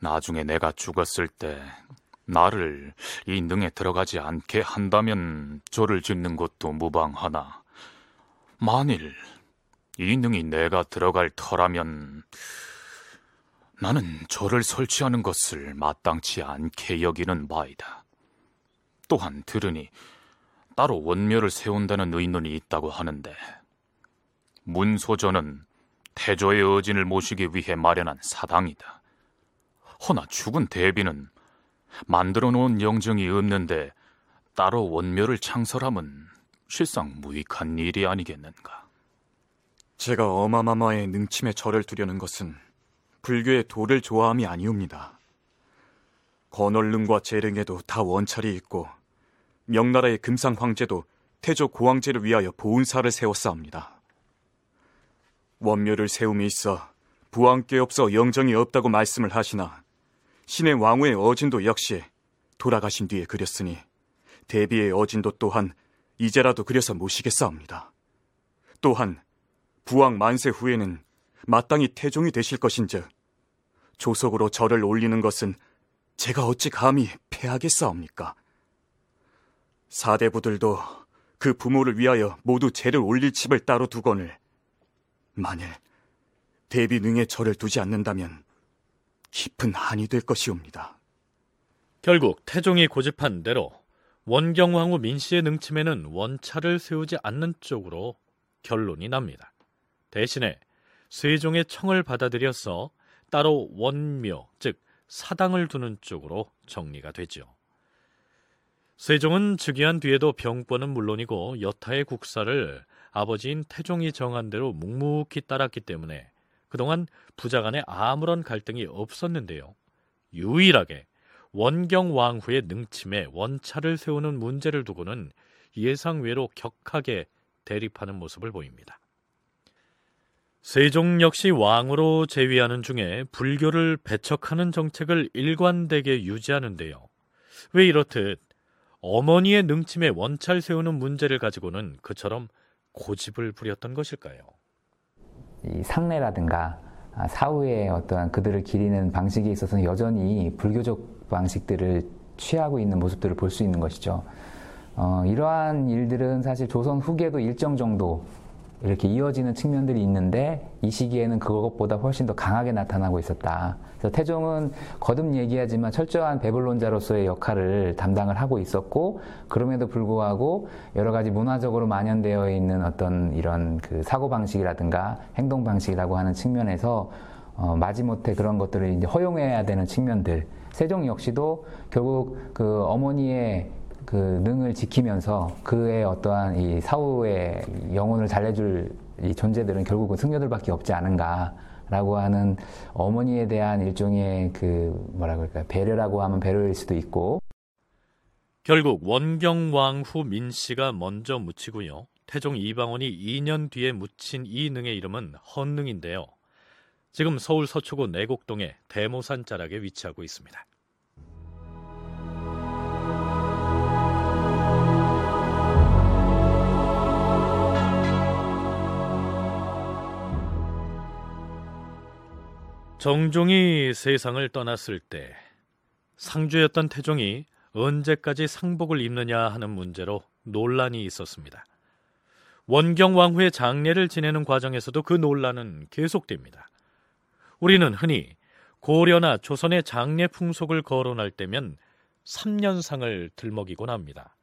나중에 내가 죽었을 때 나를 이 능에 들어가지 않게 한다면 절을 짓는 것도 무방하나 만일 이 능이 내가 들어갈 터라면 나는 절을 설치하는 것을 마땅치 않게 여기는 바이다. 또한 들으니 따로 원묘를 세운다는 의논이 있다고 하는데 문소전은 태조의 어진을 모시기 위해 마련한 사당이다. 허나 죽은 대비는 만들어 놓은 영정이 없는데 따로 원묘를 창설함은 실상 무익한 일이 아니겠는가. 제가 어마마마의 능침에 절을 두려는 것은 불교의 도를 좋아함이 아니옵니다. 건얼릉과 재릉에도 다 원찰이 있고 명나라의 금상 황제도 태조 고왕제를 위하여 보은사를 세웠사옵니다. 원묘를 세움이 있어 부왕께 없어 영정이 없다고 말씀을 하시나 신의 왕후의 어진도 역시 돌아가신 뒤에 그렸으니 대비의 어진도 또한 이제라도 그려서 모시겠사옵니다. 또한 부왕 만세 후에는 마땅히 태종이 되실 것인즉 조석으로 절을 올리는 것은 제가 어찌 감히 패하겠사옵니까? 사대부들도 그 부모를 위하여 모두 제를 올릴 칩을 따로 두거늘 만일 대비 능에 절을 두지 않는다면 깊은 한이 될 것이옵니다. 결국 태종이 고집한 대로 원경왕후 민씨의 능침에는 원차를 세우지 않는 쪽으로 결론이 납니다. 대신에 세종의 청을 받아들여서 따로 원묘, 즉 사당을 두는 쪽으로 정리가 되죠. 세종은 즉위한 뒤에도 병권은 물론이고 여타의 국사를 아버지인 태종이 정한 대로 묵묵히 따랐기 때문에 그동안 부자 간에 아무런 갈등이 없었는데요. 유일하게 원경 왕후의 능침에 원차를 세우는 문제를 두고는 예상외로 격하게 대립하는 모습을 보입니다. 세종 역시 왕으로 재위하는 중에 불교를 배척하는 정책을 일관되게 유지하는데요. 왜 이렇듯 어머니의 능침에 원찰 세우는 문제를 가지고는 그처럼 고집을 부렸던 것일까요? 이 상례라든가 사후의 어떠한 그들을 기리는 방식에 있어서는 여전히 불교적 방식들을 취하고 있는 모습들을 볼 수 있는 것이죠. 어, 이러한 일들은 사실 조선 후계도 일정 정도 이렇게 이어지는 측면들이 있는데 이 시기에는 그것보다 훨씬 더 강하게 나타나고 있었다. 그래서 태종은 거듭 얘기하지만 철저한 배불론자로서의 역할을 담당을 하고 있었고 그럼에도 불구하고 여러 가지 문화적으로 만연되어 있는 어떤 이런 그 사고 방식이라든가 행동 방식이라고 하는 측면에서 어, 마지못해 그런 것들을 이제 허용해야 되는 측면들. 세종 역시도 결국 그 어머니의 그 능을 지키면서 그의 어떠한 이 사후의 영혼을 달래줄 이 존재들은 결국은 승려들밖에 없지 않은가라고 하는 어머니에 대한 일종의 그 뭐라 그럴까요 배려라고 하면 배려일 수도 있고 결국 원경왕 후 민씨가 먼저 묻히고요. 태종 이방원이 2년 뒤에 묻힌 이 능의 이름은 헌능인데요. 지금 서울 서초구 내곡동의 대모산 자락에 위치하고 있습니다. 정종이 세상을 떠났을 때 상주였던 태종이 언제까지 상복을 입느냐 하는 문제로 논란이 있었습니다. 원경 왕후의 장례를 지내는 과정에서도 그 논란은 계속됩니다. 우리는 흔히 고려나 조선의 장례 풍속을 거론할 때면 3년상을 들먹이곤 합니다.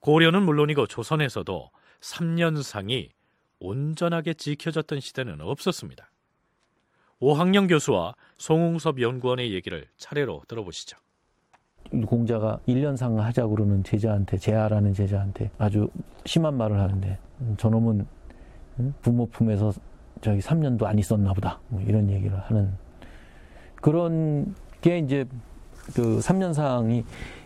고려는 물론이고 조선에서도 3년상이 온전하게 지켜졌던 시대는 없었습니다. 오학령 교수와 송웅섭 연구원의 얘기를 차례로 들어보시죠. 공자가 1년상 하자 그러는 제자한테 제아라는 제자한테 아주 심한 말을 하는데 음, 저놈은 부모 품에서 저기 3년도 안 있었나 보다 뭐 이런 얘기를 하는 그런 게 이제 그 3년상이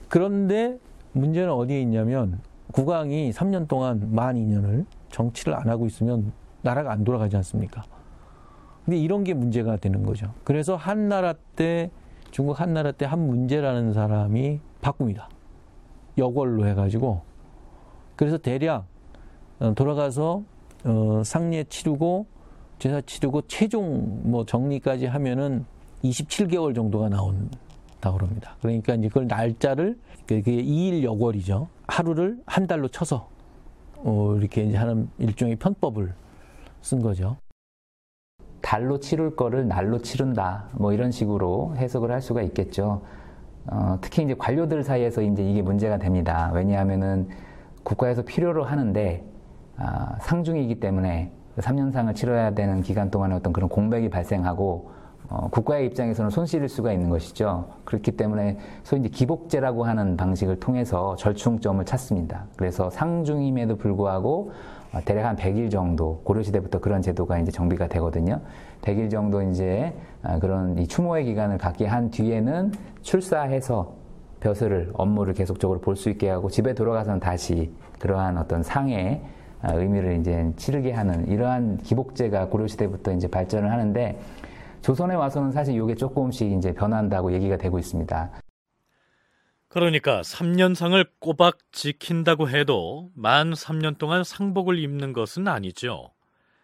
그런데 문제는 어디에 있냐면 국왕이 3년 동안 만 2년을 정치를 안 하고 있으면 나라가 안 돌아가지 않습니까? 근데 이런 게 문제가 되는 거죠. 그래서 한나라 때 중국 한나라 때 한 문제라는 사람이 바꿉니다. 여걸로 해가지고 그래서 대략 어, 돌아가서 어, 상례 치르고 제사 치르고 최종 뭐 정리까지 하면은 27개월 정도가 나온다 그럽니다. 그러니까 이제 그걸 날짜를 그게 2일 여월이죠. 하루를 한 달로 쳐서 어, 이렇게 이제 하는 일종의 편법을 쓴 거죠. 달로 치룰 거를 날로 치른다. 뭐 이런 식으로 해석을 할 수가 있겠죠. 어, 특히 이제 관료들 사이에서 이제 이게 문제가 됩니다. 왜냐하면은 국가에서 필요로 하는데 아, 상중이기 때문에 3년상을 치러야 되는 기간 동안에 어떤 그런 공백이 발생하고 어, 국가의 입장에서는 손실일 수가 있는 것이죠. 그렇기 때문에 소위 이제 기복제라고 하는 방식을 통해서 절충점을 찾습니다. 그래서 상중임에도 불구하고 어, 대략 한 100일 정도 고려시대부터 그런 제도가 이제 정비가 되거든요. 100일 정도 이제 어, 그런 이 추모의 기간을 갖게 한 뒤에는 출사해서 벼슬을 업무를 계속적으로 볼 수 있게 하고 집에 돌아가서는 다시 그러한 어떤 상의 아, 의미를 이제 치르게 하는 이러한 기복제가 고려시대부터 이제 발전을 하는데 조선에 와서는 사실 이게 조금씩 이제 변한다고 얘기가 되고 있습니다. 그러니까 3년상을 꼬박 지킨다고 해도 만 3년 동안 상복을 입는 것은 아니죠.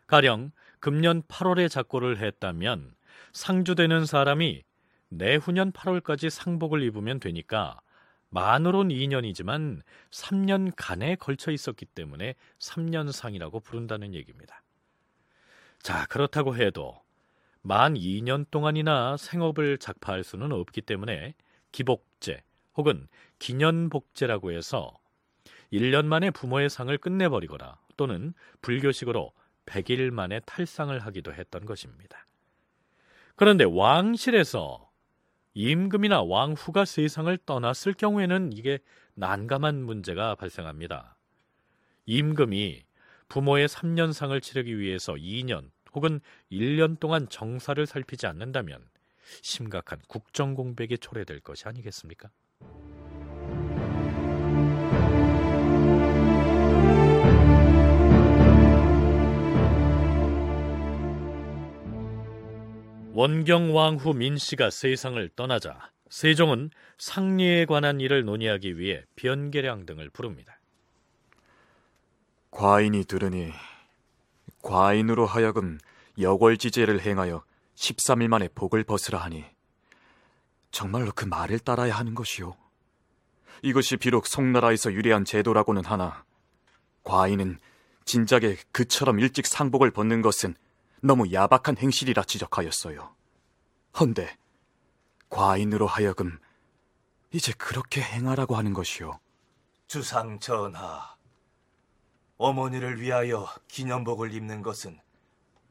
가령 금년 8월에 작고를 했다면 상주되는 사람이 내후년 8월까지 상복을 입으면 되니까 만으론 2년이지만 3년간에 걸쳐 있었기 때문에 3년상이라고 부른다는 얘기입니다. 자, 그렇다고 해도 만 2년 동안이나 생업을 작파할 수는 없기 때문에 기복제 혹은 기년복제라고 해서 1년 만에 부모의 상을 끝내버리거나 또는 불교식으로 100일 만에 탈상을 하기도 했던 것입니다. 그런데 왕실에서 임금이나 왕후가 세상을 떠났을 경우에는 이게 난감한 문제가 발생합니다. 임금이 부모의 3년상을 치르기 위해서 2년 혹은 1년 동안 정사를 살피지 않는다면 심각한 국정 공백에 초래될 것이 아니겠습니까? 원경 왕후 민씨가 세상을 떠나자 세종은 상리에 관한 일을 논의하기 위해 변계량 등을 부릅니다. 과인이 들으니 과인으로 하여금 여궐지제를 행하여 13일 만에 복을 벗으라 하니 정말로 그 말을 따라야 하는 것이오. 이것이 비록 송나라에서 유래한 제도라고는 하나 과인은 진작에 그처럼 일찍 상복을 벗는 것은 너무 야박한 행실이라 지적하였어요. 헌데 과인으로 하여금 이제 그렇게 행하라고 하는 것이오. 주상 전하, 어머니를 위하여 기념복을 입는 것은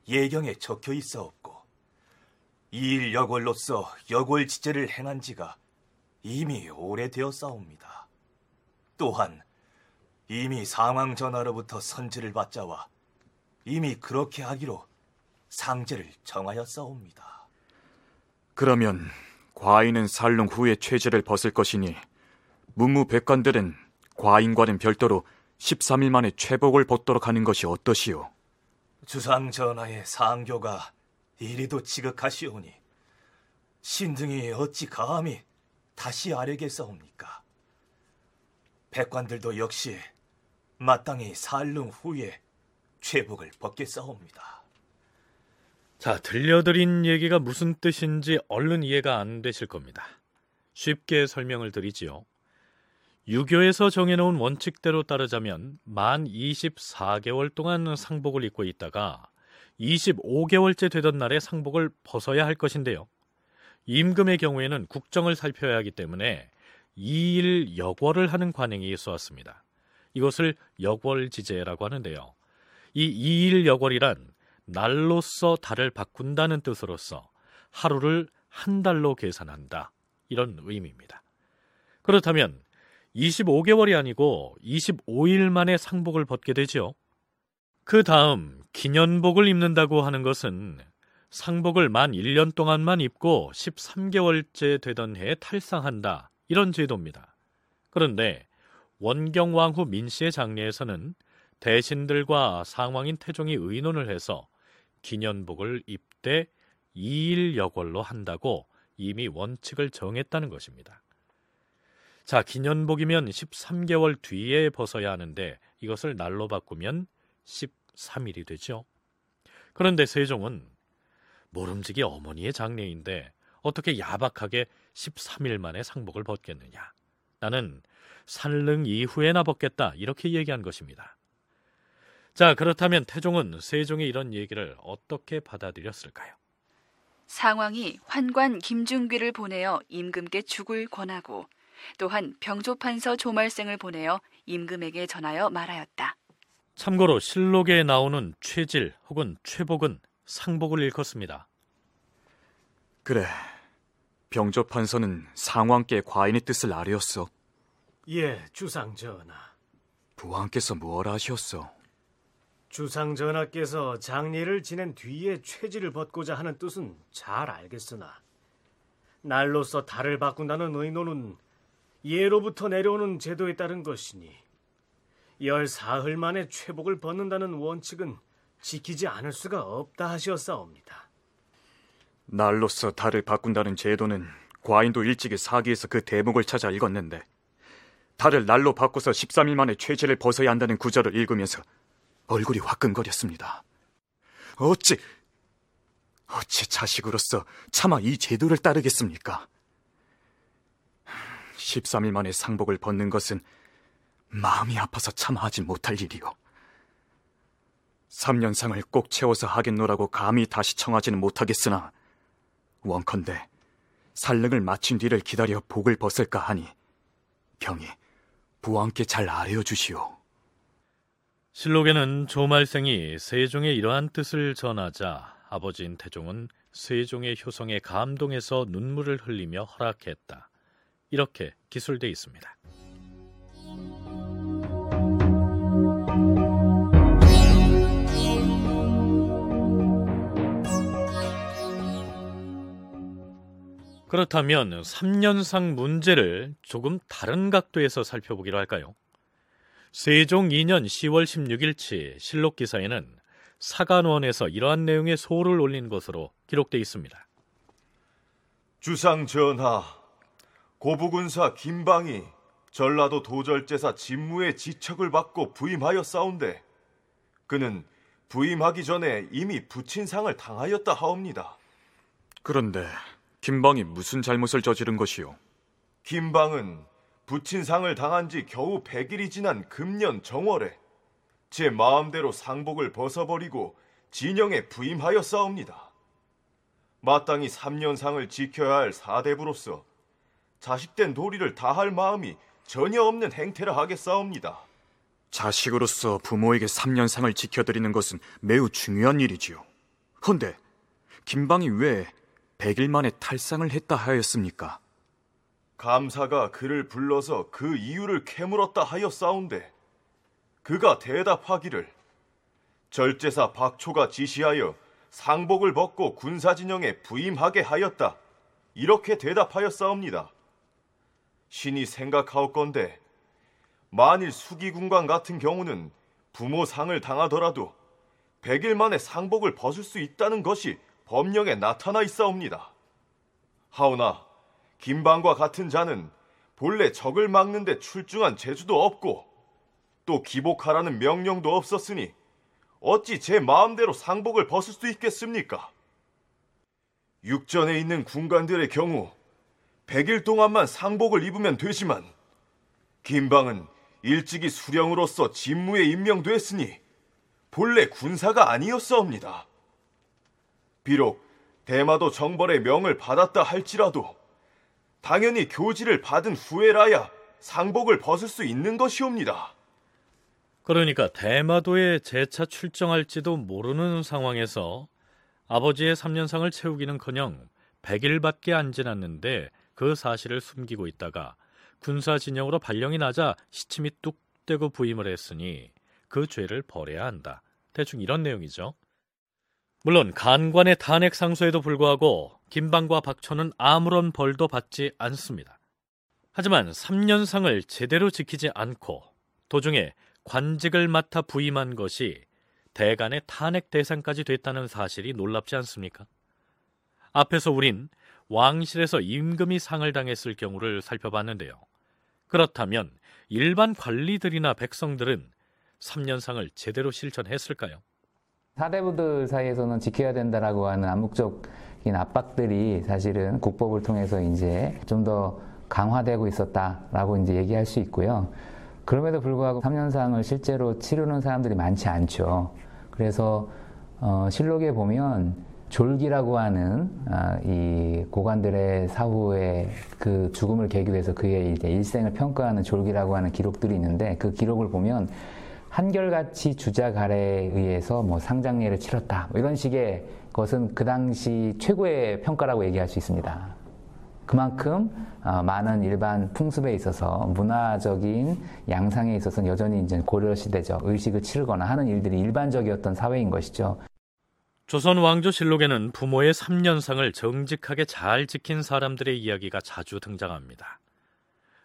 예경에 적혀 있어없고 이일 여골로서 여골 지제를 행한 지가 이미 오래되었사옵니다. 또한 이미 사망 전하로부터 선지를 받자와 이미 그렇게 하기로 상제를 정하였사옵니다. 그러면 과인은 살릉 후에 최제를 벗을 것이니 문무백관들은 과인과는 별도로 13일 만에 최복을 벗도록 하는 것이 어떠시오? 주상 전하의 상교가 이리도 지극하시오니 신등이 어찌 감히 다시 아뢰겠사옵니까? 백관들도 역시 마땅히 살릉 후에 최복을 벗겠사옵니다. 자, 들려드린 얘기가 무슨 뜻인지 얼른 이해가 안 되실 겁니다. 쉽게 설명을 드리지요. 유교에서 정해놓은 원칙대로 따르자면 만 24개월 동안 상복을 입고 있다가 25개월째 되던 날에 상복을 벗어야 할 것인데요. 임금의 경우에는 국정을 살펴야 하기 때문에 2일 여궐을 하는 관행이 있어왔습니다. 이것을 여궐지제라고 하는데요. 이 2일 여궐이란 날로서 달을 바꾼다는 뜻으로서 하루를 한 달로 계산한다. 이런 의미입니다. 그렇다면 25개월이 아니고 25일 만에 상복을 벗게 되죠. 그 다음 기년복을 입는다고 하는 것은 상복을 만 1년 동안만 입고 13개월째 되던 해에 탈상한다. 이런 제도입니다. 그런데 원경왕 후 민씨의 장례에서는 대신들과 상왕인 태종이 의논을 해서 기년복을 입대 2일 여걸로 한다고 이미 원칙을 정했다는 것입니다. 자, 기년복이면 13개월 뒤에 벗어야 하는데 이것을 날로 바꾸면 13일이 되죠. 그런데 세종은 모름지기 어머니의 장례인데 어떻게 야박하게 13일 만에 상복을 벗겠느냐. 나는 살릉 이후에나 벗겠다. 이렇게 얘기한 것입니다. 자, 그렇다면 태종은 세종의 이런 얘기를 어떻게 받아들였을까요? 상왕이 환관 김중귀를 보내어 임금께 죽을 권하고 또한 병조판서 조말생을 보내어 임금에게 전하여 말하였다. 참고로 실록에 나오는 최질 혹은 최복은 상복을 일컫습니다. 그래. 병조 판서는 상왕께 과인의 뜻을 아뢰었어. 예, 주상 전하. 부왕께서 무엇 하셨어? 주상 전하께서 장례를 지낸 뒤에 최지를 벗고자 하는 뜻은 잘 알겠으나 날로서 달을 바꾼다는 의논은 예로부터 내려오는 제도에 따른 것이니 열 사흘 만에 최복을 벗는다는 원칙은 지키지 않을 수가 없다 하시었사옵니다. 날로서 달을 바꾼다는 제도는 과인도 일찍이 사기에서 그 대목을 찾아 읽었는데 달을 날로 바꿔서 13일 만에 최제를 벗어야 한다는 구절을 읽으면서 얼굴이 화끈거렸습니다. 어찌 어찌 자식으로서 차마 이 제도를 따르겠습니까? 13일 만에 상복을 벗는 것은 마음이 아파서 참아 하지 못할 일이요. 3년상을 꼭 채워서 하겠노라고 감히 다시 청하지는 못하겠으나 원컨대 살릉을 마친 뒤를 기다려 복을 벗을까 하니 병이 부왕께 잘 아뢰어 주시오. 실록에는 조말생이 세종의 이러한 뜻을 전하자 아버지인 태종은 세종의 효성에 감동해서 눈물을 흘리며 허락했다. 이렇게 기술돼 있습니다. 그렇다면 3년상 문제를 조금 다른 각도에서 살펴보기로 할까요? 세종 2년 10월 16일치 실록 기사에는 사간원에서 이러한 내용의 소를 올린 것으로 기록되어 있습니다. 주상 전하, 고부군사 김방이 전라도 도절제사 진무의 지척을 받고 부임하여 싸운데 그는 부임하기 전에 이미 부친상을 당하였다 하옵니다. 그런데 김방이 무슨 잘못을 저지른 것이오? 김방은 부친상을 당한 지 겨우 100일이 지난 금년 정월에 제 마음대로 상복을 벗어버리고 진영에 부임하여 싸웁니다. 마땅히 3년상을 지켜야 할 사대부로서 자식된 도리를 다할 마음이 전혀 없는 행태라 하겠사옵니다. 자식으로서 부모에게 3년상을 지켜드리는 것은 매우 중요한 일이지요. 헌데 김방이 왜 100일 만에 탈상을 했다 하였습니까? 감사가 그를 불러서 그 이유를 캐물었다 하였사온데 그가 대답하기를 절제사 박초가 지시하여 상복을 벗고 군사진영에 부임하게 하였다. 이렇게 대답하였사옵니다. 신이 생각하옵건대 만일 수기군관 같은 경우는 부모 상을 당하더라도 100일 만에 상복을 벗을 수 있다는 것이 법령에 나타나 있사옵니다. 하오나 김방과 같은 자는 본래 적을 막는데 출중한 재주도 없고 또 기복하라는 명령도 없었으니 어찌 제 마음대로 상복을 벗을 수 있겠습니까? 육전에 있는 군관들의 경우 100일 동안만 상복을 입으면 되지만 김방은 일찍이 수령으로서 직무에 임명됐으니 본래 군사가 아니었사옵니다. 비록 대마도 정벌의 명을 받았다 할지라도 당연히 교지를 받은 후에라야 상복을 벗을 수 있는 것이옵니다. 그러니까 대마도에 재차 출정할지도 모르는 상황에서 아버지의 3년상을 채우기는커녕 100일밖에 안 지났는데 그 사실을 숨기고 있다가 군사 진영으로 발령이 나자 시침이 뚝 떼고 부임을 했으니 그 죄를 벌해야 한다. 대충 이런 내용이죠. 물론 간관의 탄핵 상소에도 불구하고 김방과 박초는 아무런 벌도 받지 않습니다. 하지만 3년상을 제대로 지키지 않고 도중에 관직을 맡아 부임한 것이 대간의 탄핵 대상까지 됐다는 사실이 놀랍지 않습니까? 앞에서 우린 왕실에서 임금이 상을 당했을 경우를 살펴봤는데요. 그렇다면 일반 관리들이나 백성들은 3년상을 제대로 실천했을까요? 사대부들 사이에서는 지켜야 된다라고 하는 암묵적인 압박들이 사실은 국법을 통해서 이제 좀 더 강화되고 있었다라고 이제 얘기할 수 있고요. 그럼에도 불구하고 3년상을 실제로 치르는 사람들이 많지 않죠. 그래서 어, 실록에 보면 졸기라고 하는 아, 이 고관들의 사후에 그 죽음을 계기로 해서 그의 이제 일생을 평가하는 졸기라고 하는 기록들이 있는데 그 기록을 보면 한결같이 주작 아래에 의해서 뭐 상장례를 치렀다 뭐 이런 식의 것은 그 당시 최고의 평가라고 얘기할 수 있습니다. 그만큼 어, 많은 일반 풍습에 있어서 문화적인 양상에 있어서는 여전히 이제 고려 시대죠 의식을 치르거나 하는 일들이 일반적이었던 사회인 것이죠. 조선 왕조실록에는 부모의 3년상을 정직하게 잘 지킨 사람들의 이야기가 자주 등장합니다.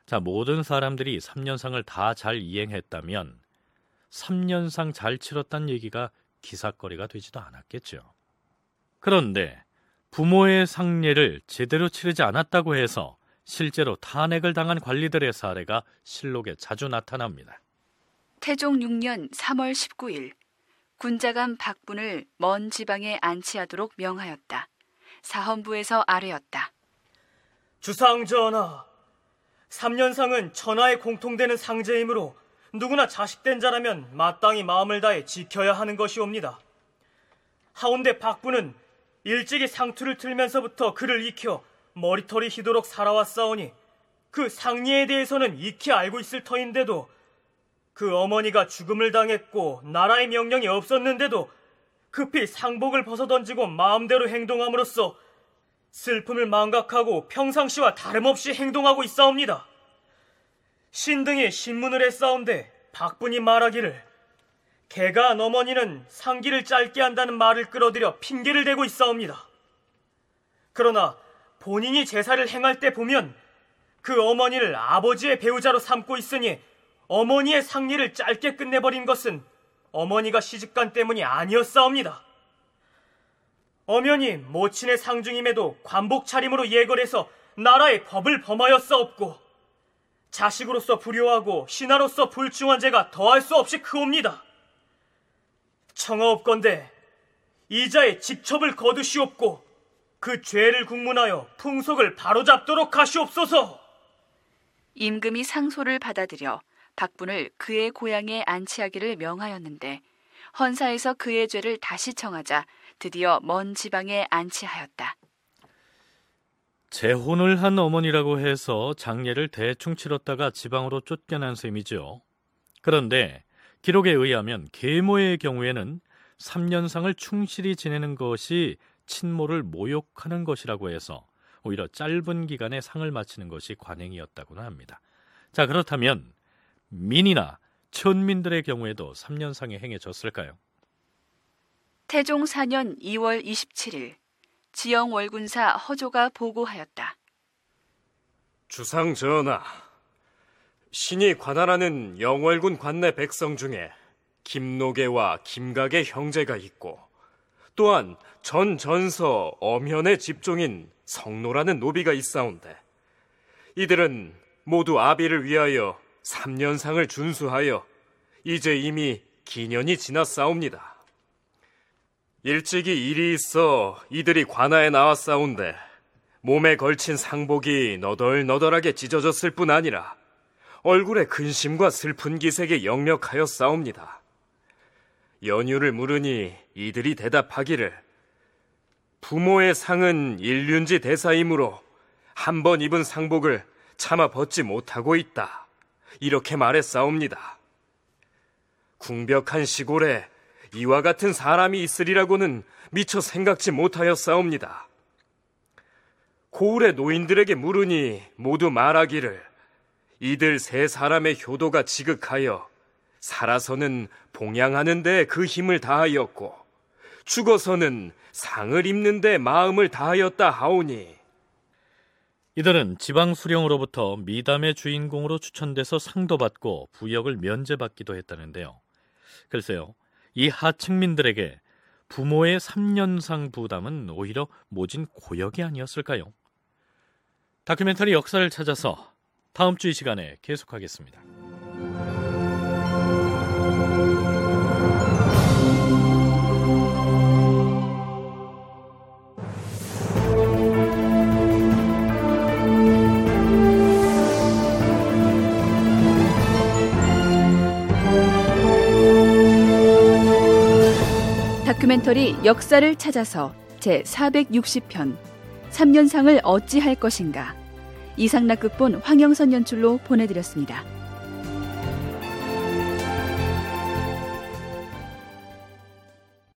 자, 모든 사람들이 3년상을 다 잘 이행했다면 3년상 잘 치렀다는 얘기가 기사거리가 되지도 않았겠죠. 그런데 부모의 상례를 제대로 치르지 않았다고 해서 실제로 탄핵을 당한 관리들의 사례가 실록에 자주 나타납니다. 태종 6년 3월 19일 군자감 박분을 먼 지방에 안치하도록 명하였다. 사헌부에서 아뢰었다. 주상 전하, 3년상은 천하에 공통되는 상제이므로 누구나 자식된 자라면 마땅히 마음을 다해 지켜야 하는 것이옵니다. 하운데 박부는 일찍이 상투를 틀면서부터 그를 익혀 머리털이 희도록 살아왔사오니 그 상리에 대해서는 익히 알고 있을 터인데도 그 어머니가 죽음을 당했고 나라의 명령이 없었는데도 급히 상복을 벗어던지고 마음대로 행동함으로써 슬픔을 망각하고 평상시와 다름없이 행동하고 있사옵니다. 신등이 신문을 했사온데 박분이 말하기를 개가 어머니는 상기를 짧게 한다는 말을 끌어들여 핑계를 대고 있사옵니다. 그러나 본인이 제사를 행할 때 보면 그 어머니를 아버지의 배우자로 삼고 있으니 어머니의 상리를 짧게 끝내버린 것은 어머니가 시집간 때문이 아니었사옵니다. 엄연히 모친의 상중임에도 관복 차림으로 예걸해서 나라의 법을 범하였사옵고 자식으로서 불효하고 신하로서 불충한 죄가 더할 수 없이 크옵니다. 청하옵건대 이자의 직첩을 거두시옵고 그 죄를 국문하여 풍속을 바로잡도록 하시옵소서. 임금이 상소를 받아들여 박분을 그의 고향에 안치하기를 명하였는데 헌사에서 그의 죄를 다시 청하자 드디어 먼 지방에 안치하였다. 재혼을 한 어머니라고 해서 장례를 대충 치렀다가 지방으로 쫓겨난 셈이죠. 그런데 기록에 의하면 계모의 경우에는 3년상을 충실히 지내는 것이 친모를 모욕하는 것이라고 해서 오히려 짧은 기간에 상을 마치는 것이 관행이었다고는 합니다. 자, 그렇다면 민이나 천민들의 경우에도 3년상이 행해졌을까요? 태종 4년 2월 27일 지영 월군사 허조가 보고하였다. 주상 전하, 신이 관할하는 영월군 관내 백성 중에 김노계와 김각의 형제가 있고 또한 전 전서 엄현의 집종인 성노라는 노비가 있사온데 이들은 모두 아비를 위하여 3년상을 준수하여 이제 이미 기년이 지났사옵니다. 일찍이 일이 있어 이들이 관아에 나왔사온데 몸에 걸친 상복이 너덜너덜하게 찢어졌을 뿐 아니라 얼굴에 근심과 슬픈 기색에 역력하여 싸웁니다. 연유를 물으니 이들이 대답하기를 부모의 상은 일륜지 대사이므로 한 번 입은 상복을 차마 벗지 못하고 있다. 이렇게 말했사옵니다. 궁벽한 시골에 이와 같은 사람이 있으리라고는 미처 생각지 못하였사옵니다. 고을의 노인들에게 물으니 모두 말하기를 이들 세 사람의 효도가 지극하여 살아서는 봉양하는 데 그 힘을 다하였고 죽어서는 상을 입는 데 마음을 다하였다 하오니 이들은 지방 수령으로부터 미담의 주인공으로 추천돼서 상도 받고 부역을 면제받기도 했다는데요. 글쎄요, 이 하층민들에게 부모의 3년상 부담은 오히려 모진 고역이 아니었을까요? 다큐멘터리 역사를 찾아서 다음 주 이 시간에 계속하겠습니다. 다큐멘터리 역사를 찾아서 제 460편 3년상을 어찌할 것인가 이상락 극본 황영선 연출로 보내드렸습니다.